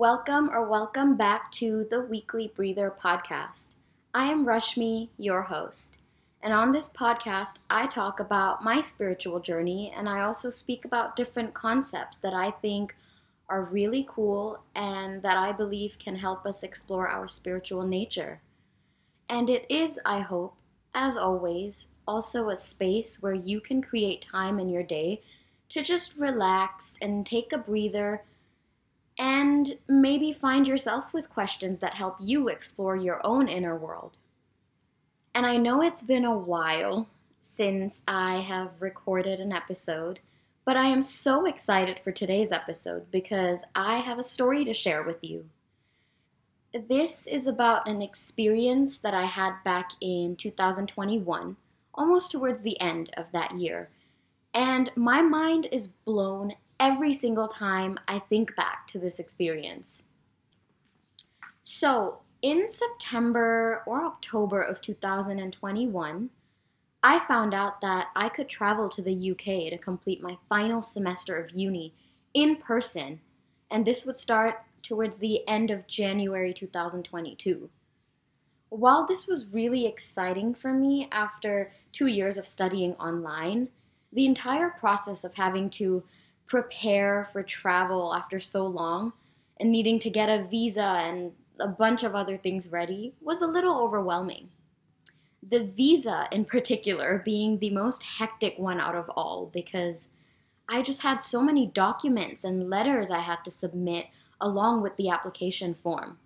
Welcome or welcome back to the Weekly Breather podcast. I am Rashmi, your host. And on this podcast, I talk about my spiritual journey and I also speak about different concepts that I think are really cool and that I believe can help us explore our spiritual nature. And it is, I hope, as always, also a space where you can create time in your day to just relax and take a breather and maybe find yourself with questions that help you explore your own inner world. And I know it's been a while since I have recorded an episode, but I am so excited for today's episode because I have a story to share with you. This is about an experience that I had back in 2021, almost towards the end of that year. And my mind is blown every single time I think back to this experience. So, in September or October of 2021, I found out that I could travel to the UK to complete my final semester of uni in person, and this would start towards the end of January 2022. While this was really exciting for me after two years of studying online, the entire process of having to prepare for travel after so long and needing to get a visa and a bunch of other things ready was a little overwhelming. The visa, in particular, being the most hectic one out of all because I just had so many documents and letters I had to submit along with the application form.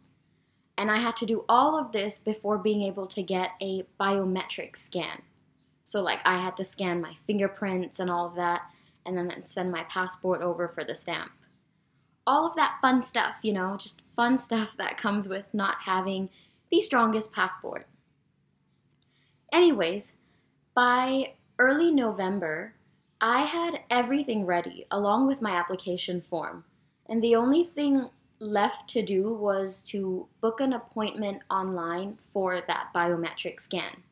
And I had to do all of this before being able to get a biometric scan. So, like, I had to scan my fingerprints and all of that and then send my passport over for the stamp. All of that fun stuff, you know, just fun stuff that comes with not having the strongest passport. Anyways, by early November, I had everything ready along with my application form, and the only thing left to do was to book an appointment online for that biometric scan.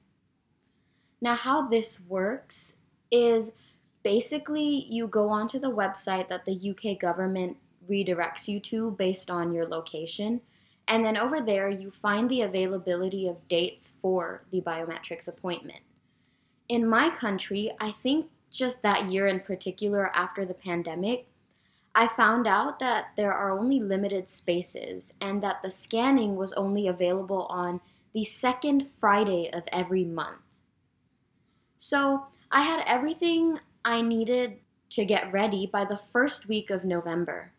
Now, how this works is basically you go onto the website that the UK government redirects you to based on your location. And then over there, you find the availability of dates for the biometrics appointment. In my country, I think just that year in particular after the pandemic, I found out that there are only limited spaces and that the scanning was only available on the second Friday of every month. So I had everything I needed to get ready by the first week of November.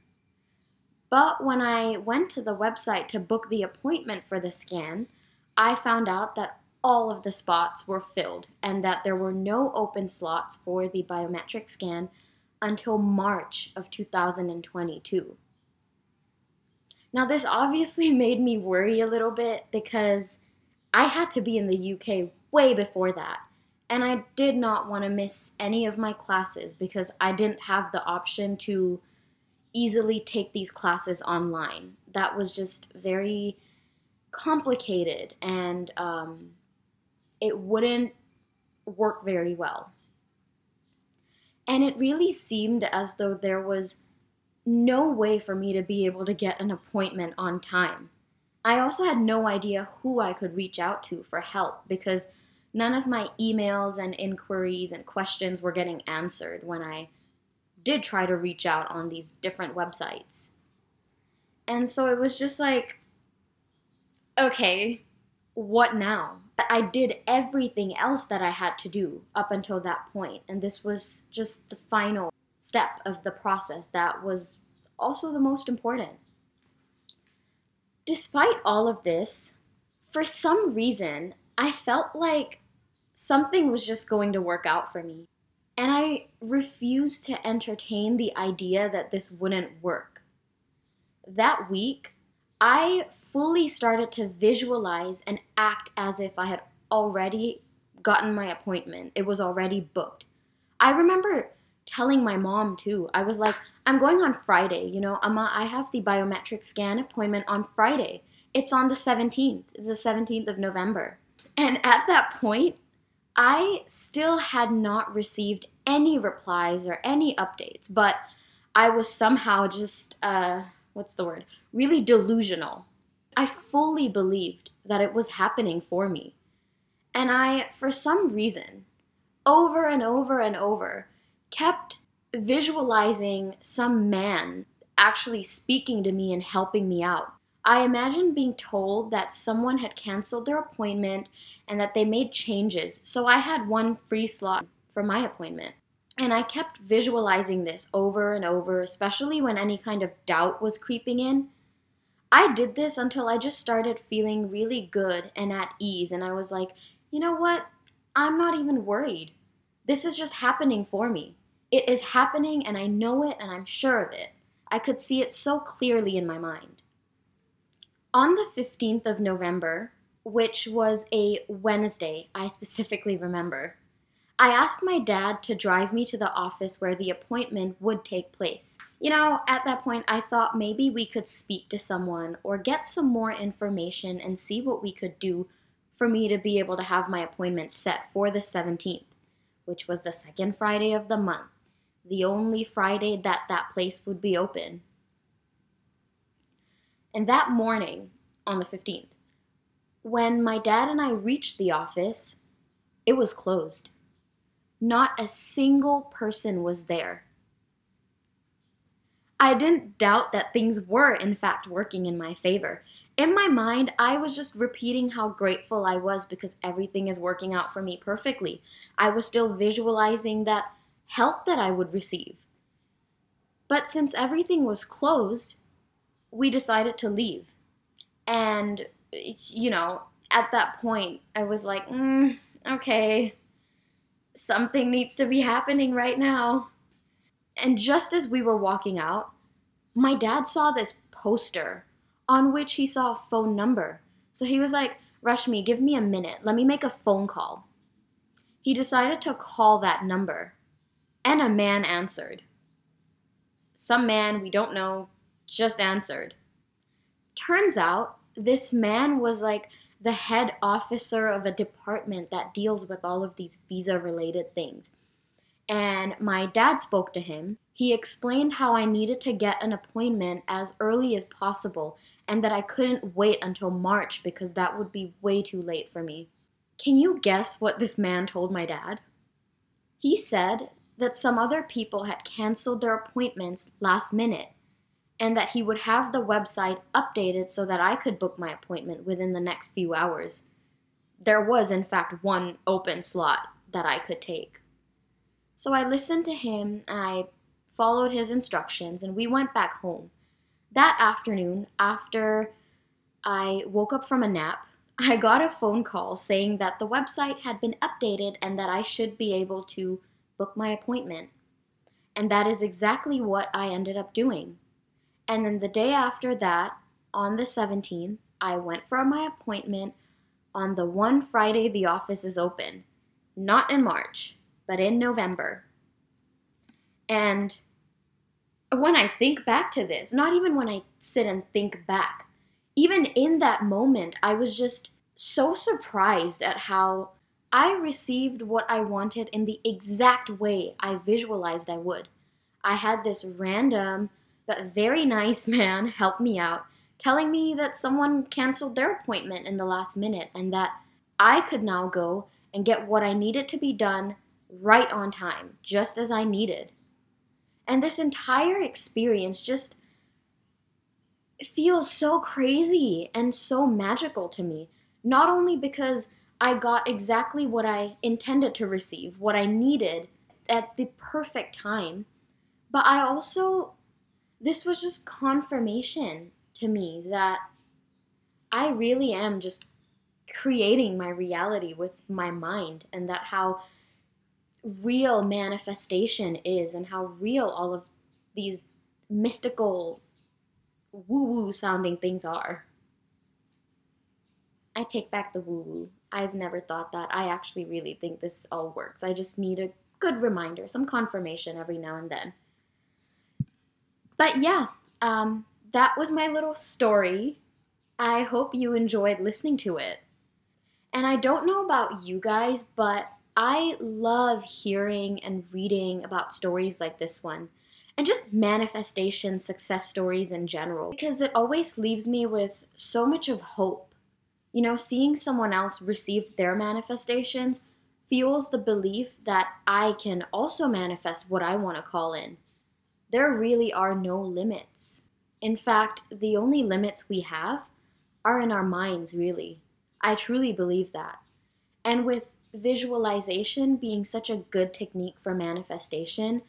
But when I went to the website to book the appointment for the scan, I found out that all of the spots were filled and that there were no open slots for the biometric scan until March of 2022. Now, this obviously made me worry a little bit because I had to be in the UK way before that. And I did not want to miss any of my classes because I didn't have the option to easily take these classes online. That was just very complicated and um, it wouldn't work very well. And it really seemed as though there was no way for me to be able to get an appointment on time. I also had no idea who I could reach out to for help because none of my emails and inquiries and questions were getting answered when I did try to reach out on these different websites. And so it was just like, okay, what now? I did everything else that I had to do up until that point, and this was just the final step of the process that was also the most important. Despite all of this, for some reason, I felt like something was just going to work out for me. And I refused to entertain the idea that this wouldn't work. That week, I fully started to visualize and act as if I had already gotten my appointment. It was already booked. I remember telling my mom too. I was like, I'm going on Friday, you know, Amma, I have the biometric scan appointment on Friday. It's on the 17th, the 17th of November. And at that point, I still had not received any replies or any updates, but I was somehow just uh, what's the word? Really delusional. I fully believed that it was happening for me. And I, for some reason, over and over and over, kept visualizing some man actually speaking to me and helping me out. I imagined being told that someone had canceled their appointment and that they made changes, so I had one free slot for my appointment. And I kept visualizing this over and over, especially when any kind of doubt was creeping in. I did this until I just started feeling really good and at ease, and I was like, you know what? I'm not even worried. This is just happening for me. It is happening, and I know it, and I'm sure of it. I could see it so clearly in my mind. On the 15th of November, which was a Wednesday, I specifically remember, I asked my dad to drive me to the office where the appointment would take place. You know, at that point, I thought maybe we could speak to someone or get some more information and see what we could do for me to be able to have my appointment set for the 17th, which was the second Friday of the month, the only Friday that that place would be open. And that morning, on the 15th, when my dad and I reached the office, it was closed. Not a single person was there. I didn't doubt that things were, in fact, working in my favor. In my mind, I was just repeating how grateful I was because everything is working out for me perfectly. I was still visualizing that help that I would receive. But since everything was closed, we decided to leave. And, you know, at that point, I was like, mm, okay, something needs to be happening right now. And just as we were walking out, my dad saw this poster on which he saw a phone number. So he was like, Rashmi, give me a minute. Let me make a phone call. He decided to call that number, and a man answered. Some man we don't know just answered. Turns out this man was like the head officer of a department that deals with all of these visa related things. And my dad spoke to him. He explained how I needed to get an appointment as early as possible and that I couldn't wait until March because that would be way too late for me. Can you guess what this man told my dad? He said that some other people had canceled their appointments last minute and that he would have the website updated so that I could book my appointment within the next few hours. There was, in fact, one open slot that I could take. So I listened to him, I followed his instructions, and we went back home. That afternoon, after I woke up from a nap, I got a phone call saying that the website had been updated and that I should be able to book my appointment. And that is exactly what I ended up doing. And then the day after that, on the 17th, I went for my appointment on the one Friday the office is open. Not in March, but in November. And when I think back to this, not even when I sit and think back, even in that moment, I was just so surprised at how I received what I wanted in the exact way I visualized I would. I had this random but very nice man helped me out, telling me that someone canceled their appointment in the last minute and that I could now go and get what I needed to be done right on time, just as I needed. And this entire experience just feels so crazy and so magical to me. Not only because I got exactly what I intended to receive, what I needed at the perfect time, but I also, this was just confirmation to me that I really am just creating my reality with my mind and that how real manifestation is and how real all of these mystical woo woo sounding things are. I take back the woo woo. I've never thought that. I actually really think this all works. I just need a good reminder, some confirmation every now and then. But yeah, um, that was my little story. I hope you enjoyed listening to it. And I don't know about you guys, but I love hearing and reading about stories like this one. and just manifestation success stories in general because it always leaves me with so much of hope. You know, seeing someone else receive their manifestations fuels the belief that I can also manifest what I want to call in. There really are no limits. In fact, the only limits we have are in our minds, really. I truly believe that. And with visualization being such a good technique for manifestation,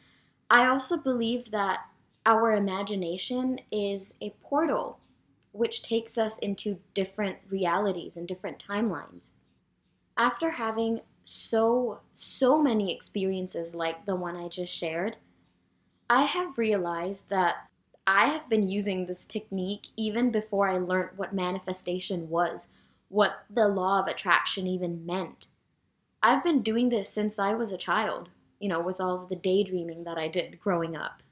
I also believe that our imagination is a portal which takes us into different realities and different timelines. After having so, so many experiences like the one I just shared, I have realized that I have been using this technique even before I learned what manifestation was, what the law of attraction even meant. I've been doing this since I was a child, you know, with all of the daydreaming that I did growing up.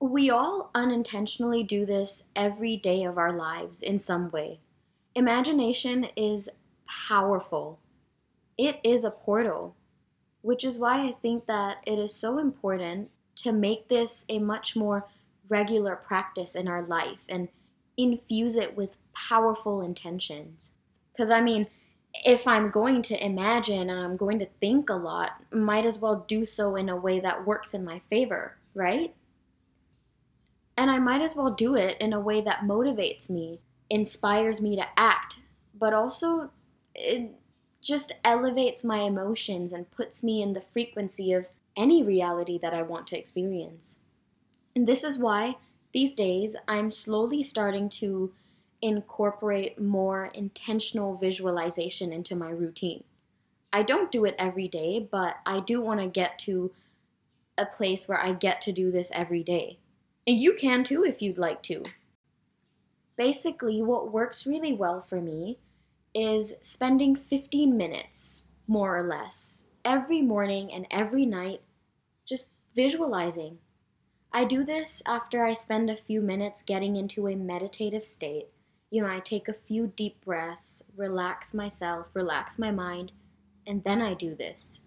We all unintentionally do this every day of our lives in some way. Imagination is powerful, it is a portal, which is why I think that it is so important to make this a much more regular practice in our life and infuse it with powerful intentions. Because, I mean, if I'm going to imagine and I'm going to think a lot, might as well do so in a way that works in my favor, right? And I might as well do it in a way that motivates me, inspires me to act, but also it just elevates my emotions and puts me in the frequency of any reality that I want to experience. And this is why these days I'm slowly starting to incorporate more intentional visualization into my routine. I don't do it every day, but I do want to get to a place where I get to do this every day. And you can too if you'd like to. Basically, what works really well for me is spending 15 minutes, more or less, every morning and every night just visualizing. I do this after I spend a few minutes getting into a meditative state. You know, I take a few deep breaths, relax myself, relax my mind, and then I do this.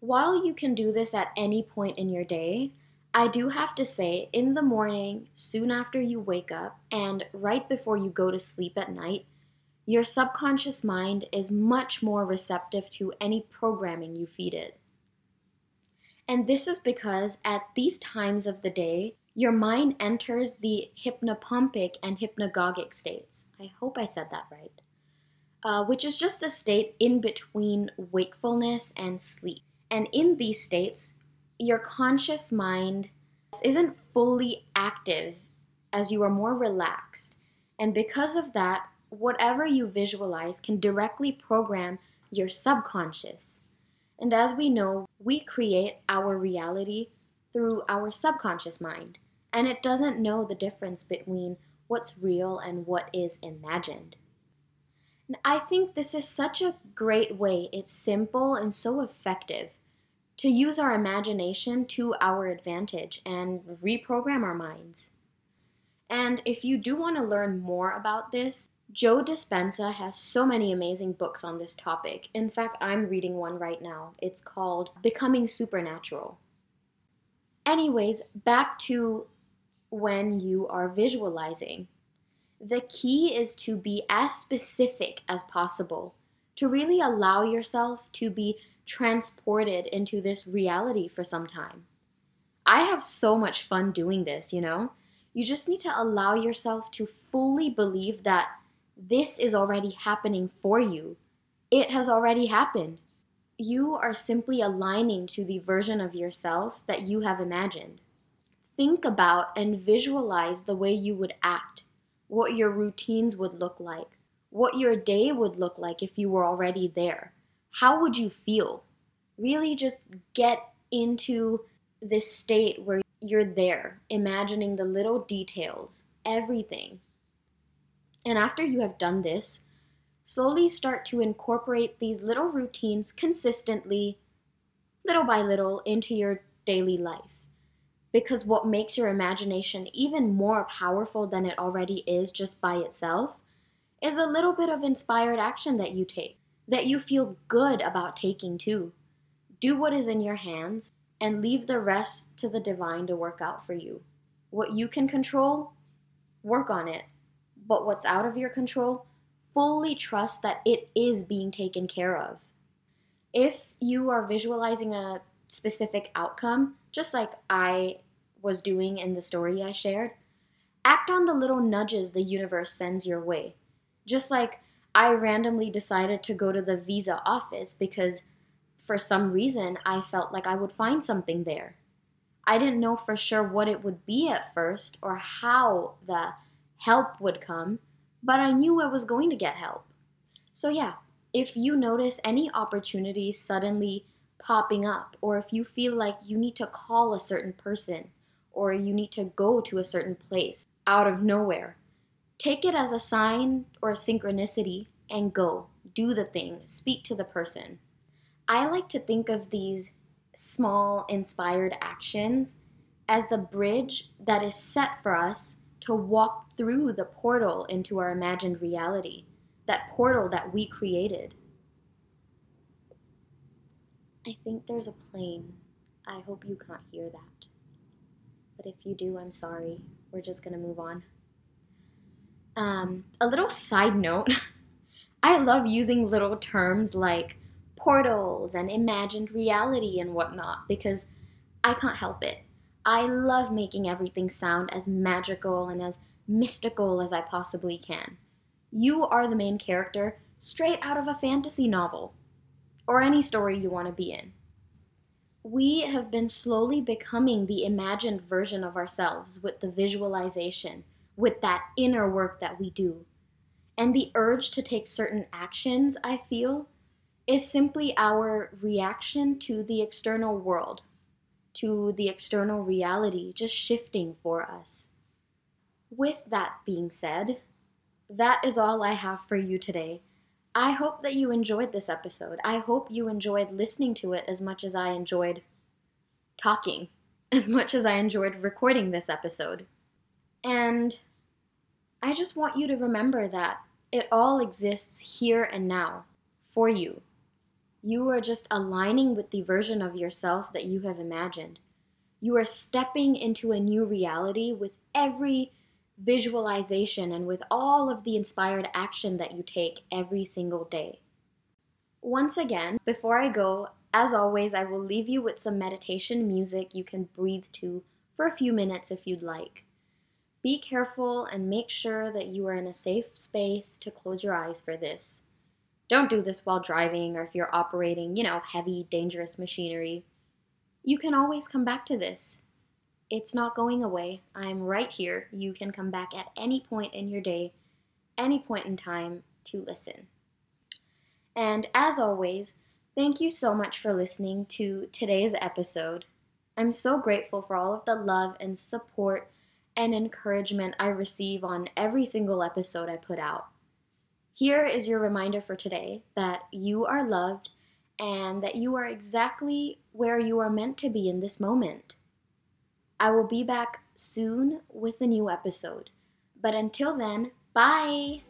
While you can do this at any point in your day, I do have to say, in the morning, soon after you wake up, and right before you go to sleep at night, your subconscious mind is much more receptive to any programming you feed it. And this is because at these times of the day, your mind enters the hypnopompic and hypnagogic states. I hope I said that right. Uh, which is just a state in between wakefulness and sleep. And in these states, your conscious mind isn't fully active as you are more relaxed. And because of that, whatever you visualize can directly program your subconscious. And as we know, we create our reality through our subconscious mind, and it doesn't know the difference between what's real and what is imagined. And I think this is such a great way, it's simple and so effective to use our imagination to our advantage and reprogram our minds. And if you do want to learn more about this, Joe Dispenza has so many amazing books on this topic. In fact, I'm reading one right now. It's called Becoming Supernatural. Anyways, back to when you are visualizing. The key is to be as specific as possible, to really allow yourself to be transported into this reality for some time. I have so much fun doing this, you know? You just need to allow yourself to fully believe that this is already happening for you. It has already happened. You are simply aligning to the version of yourself that you have imagined. Think about and visualize the way you would act, what your routines would look like, what your day would look like if you were already there. How would you feel? Really just get into this state where you're there, imagining the little details, everything. And after you have done this, slowly start to incorporate these little routines consistently, little by little, into your daily life. Because what makes your imagination even more powerful than it already is just by itself is a little bit of inspired action that you take, that you feel good about taking too. Do what is in your hands and leave the rest to the divine to work out for you. What you can control, work on it. But what's out of your control, fully trust that it is being taken care of. If you are visualizing a specific outcome, just like I was doing in the story I shared, act on the little nudges the universe sends your way. Just like I randomly decided to go to the visa office because for some reason I felt like I would find something there. I didn't know for sure what it would be at first or how the help would come, but I knew I was going to get help. So, yeah, if you notice any opportunities suddenly popping up, or if you feel like you need to call a certain person, or you need to go to a certain place out of nowhere, take it as a sign or a synchronicity and go. Do the thing, speak to the person. I like to think of these small inspired actions as the bridge that is set for us to walk through the portal into our imagined reality, that portal that we created. I think there's a plane. I hope you can't hear that. But if you do, I'm sorry. We're just going to move on. Um, a little side note I love using little terms like portals and imagined reality and whatnot because I can't help it. I love making everything sound as magical and as mystical as I possibly can. You are the main character straight out of a fantasy novel or any story you want to be in. We have been slowly becoming the imagined version of ourselves with the visualization, with that inner work that we do. And the urge to take certain actions, I feel, is simply our reaction to the external world to the external reality just shifting for us. With that being said, that is all I have for you today. I hope that you enjoyed this episode. I hope you enjoyed listening to it as much as I enjoyed talking, as much as I enjoyed recording this episode. And I just want you to remember that it all exists here and now for you. You are just aligning with the version of yourself that you have imagined. You are stepping into a new reality with every visualization and with all of the inspired action that you take every single day. Once again, before I go, as always, I will leave you with some meditation music you can breathe to for a few minutes if you'd like. Be careful and make sure that you are in a safe space to close your eyes for this. Don't do this while driving or if you're operating, you know, heavy, dangerous machinery. You can always come back to this. It's not going away. I'm right here. You can come back at any point in your day, any point in time to listen. And as always, thank you so much for listening to today's episode. I'm so grateful for all of the love and support and encouragement I receive on every single episode I put out. Here is your reminder for today that you are loved and that you are exactly where you are meant to be in this moment. I will be back soon with a new episode. But until then, bye!